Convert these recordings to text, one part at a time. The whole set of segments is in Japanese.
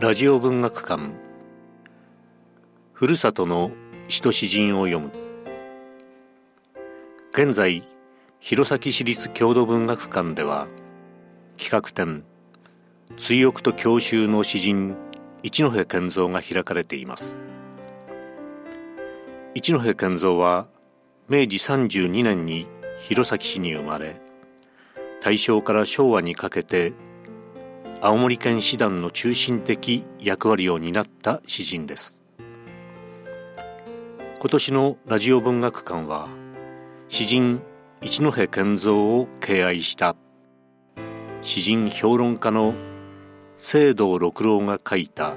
ラジオ文学館。ふるさとの使徒詩人を読む。現在弘前市立郷土文学館では企画展追憶と郷愁の詩人一戸健三が開かれています。一戸健三は明治32年に弘前市に生まれ大正から昭和にかけて青森県師団の中心的役割を担った詩人です。今年のラジオ文学館は詩人一戸健三を敬愛した。詩人評論家の聖堂六郎が書いた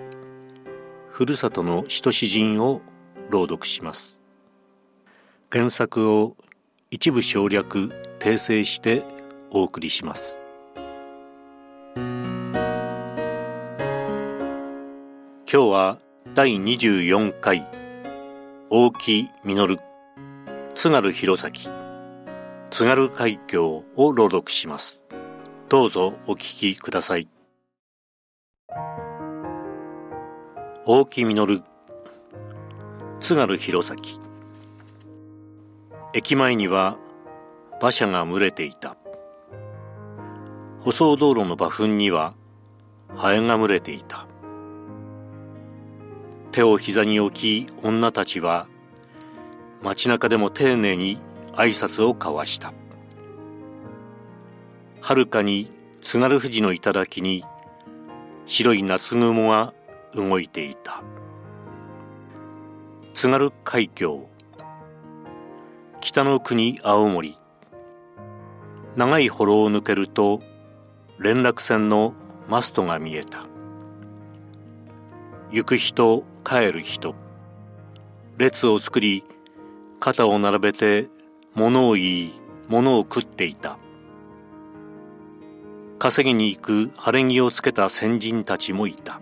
ふるさとの使徒詩人を朗読します。原作を一部省略訂正してお送りします。今日は第24回大木実。津軽弘前。津軽海峡を朗読します。どうぞお聞きください。大木実。津軽弘前。駅前には馬車が群れていた。舗装道路の馬糞にはハエが群れていた。手を膝に置き女たちは街中でも丁寧に挨拶を交わした。はるかに津軽富士の頂に白い夏雲が動いていた。津軽海峡北の国青森。長い幌を抜けると連絡船のマストが見えた。行く人帰る人。列を作り肩を並べて物を言い物を食っていた。稼ぎに行く晴れ着をつけた先人たちもいた。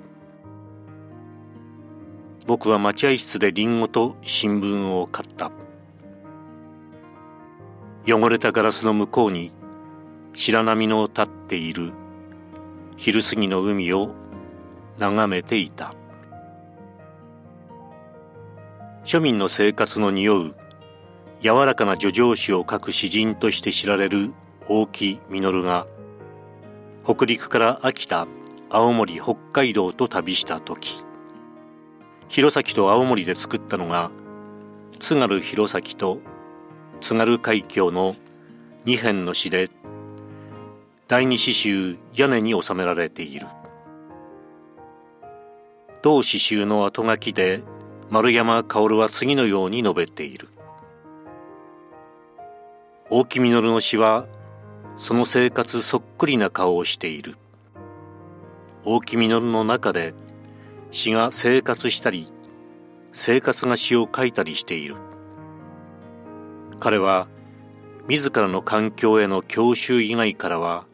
僕は待合室でリンゴと新聞を買った。汚れたガラスの向こうに白波の立っている。昼過ぎの海を眺めていた。庶民の生活の匂う柔らかな叙情詩を書く詩人として知られる大木実が北陸から秋田青森北海道と旅した時弘前と青森で作ったのが津軽弘前と津軽海峡の二編の詩で第二詩集屋根に収められている。同詩集の後書きで丸山薫は次のように述べている。大木実の詩はその生活そっくりな顔をしている。大木実の中で詩が生活したり生活が詩を書いたりしている。彼は自らの環境への郷愁以外からは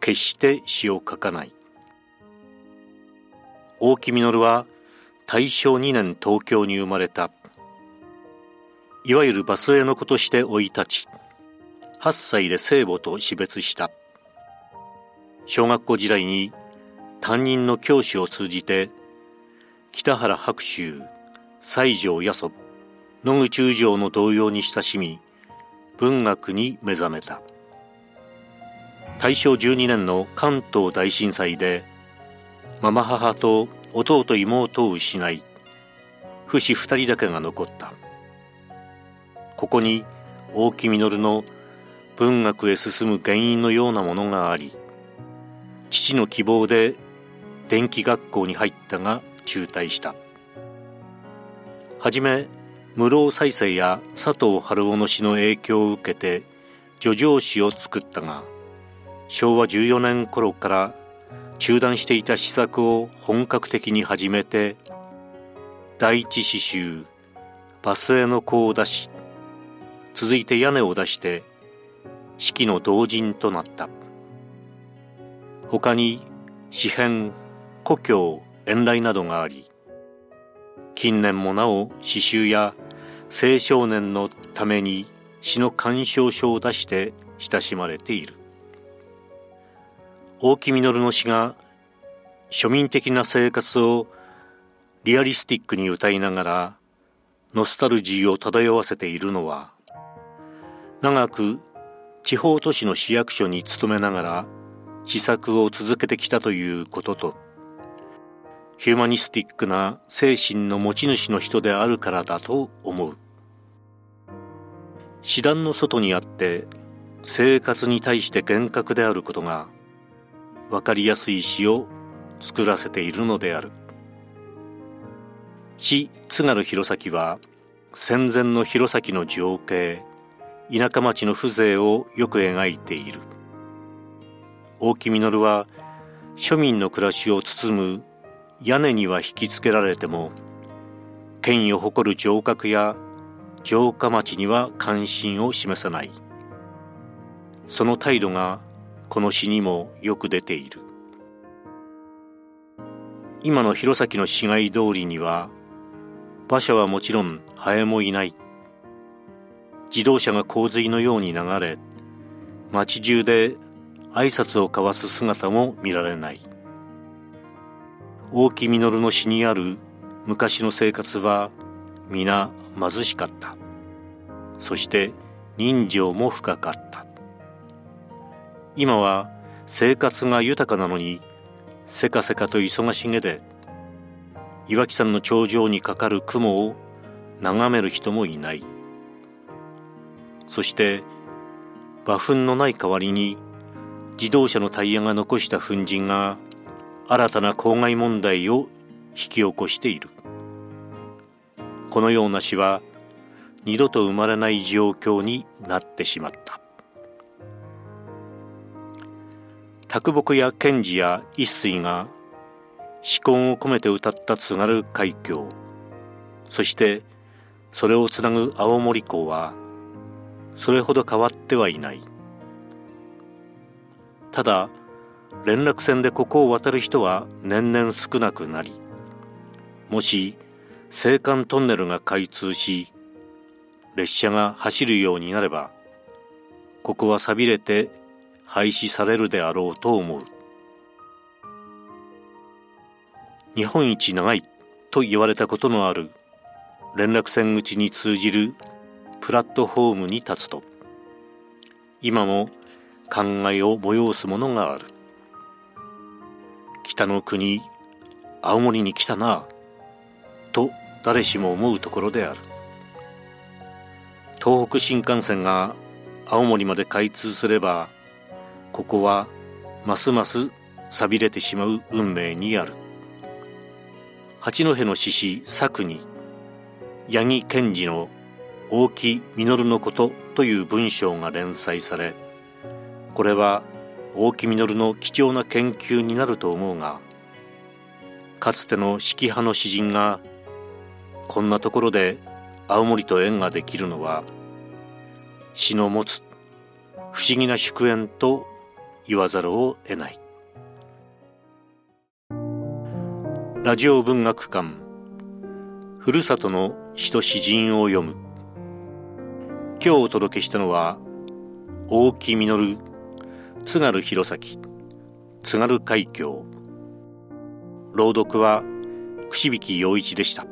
決して詩を書かない。大木実は大正2年東京に生まれた。いわゆるバスへの子として生い立ち8歳で聖母と死別した。小学校時代に担任の教師を通じて北原白秋西条八十野口宇城の同様に親しみ文学に目覚めた。大正12年の関東大震災でママ母と弟妹を失い父子二人だけが残った。ここに大木実の文学へ進む原因のようなものがあり父の希望で電気学校に入ったが中退した。はじめ室尾再生や佐藤春夫の詩の影響を受けて叙情詩を作ったが昭和14年頃から中断していた試作を本格的に始めて第一詩集バスへの子を出し続いて屋根を出して式の同人となった。他に詩編故郷遠来などがあり近年もなお詩集や青少年のために詩の鑑賞書を出して親しまれている。大木実の詩が庶民的な生活をリアリスティックに歌いながらノスタルジーを漂わせているのは長く地方都市の市役所に勤めながら試作を続けてきたということとヒューマニスティックな精神の持ち主の人であるからだと思う。師団の外にあって生活に対して厳格であることが分かりやすい詩を作らせているのである。詩津軽弘前は戦前の弘前の情景田舎町の風情をよく描いている。大木実は庶民の暮らしを包む屋根には引き付けられても権威を誇る城郭や城下町には関心を示さない。その態度がこの詩にもよく出ている。今の弘前の市街通りには馬車はもちろんハエもいない。自動車が洪水のように流れ街中で挨拶を交わす姿も見られない。大木実の詩にある昔の生活は皆貧しかった。そして人情も深かった。今は生活が豊かなのにせかせかと忙しげで岩木山の頂上にかかる雲を眺める人もいない。そして馬糞のない代わりに自動車のタイヤが残した粉塵が新たな公害問題を引き起こしている。このような死は二度と生まれない状況になってしまった。卓木や賢治や一水が思考を込めて歌った津軽海峡。そしてそれをつなぐ青森港はそれほど変わってはいない。ただ連絡船でここを渡る人は年々少なくなりもし青函トンネルが開通し列車が走るようになればここは寂れて廃止されるであろうと思う。日本一長いと言われたことのある連絡船口に通じるプラットフォームに立つと今も考えを催すものがある。北の国青森に来たなと誰しも思うところである。東北新幹線が青森まで開通すればここはますます寂れてしまう運命にある。八戸の獅子作に八木賢治の大木実のことという文章が連載されこれは大木実の貴重な研究になると思うがかつての式派の詩人がこんなところで青森と縁ができるのは詩の持つ不思議な祝宴と言わざるを得ない。ラジオ文学館。ふるさとの詩と詩人を読む。今日お届けしたのは大木実。津軽弘前。津軽海峡。朗読は串引陽一でした。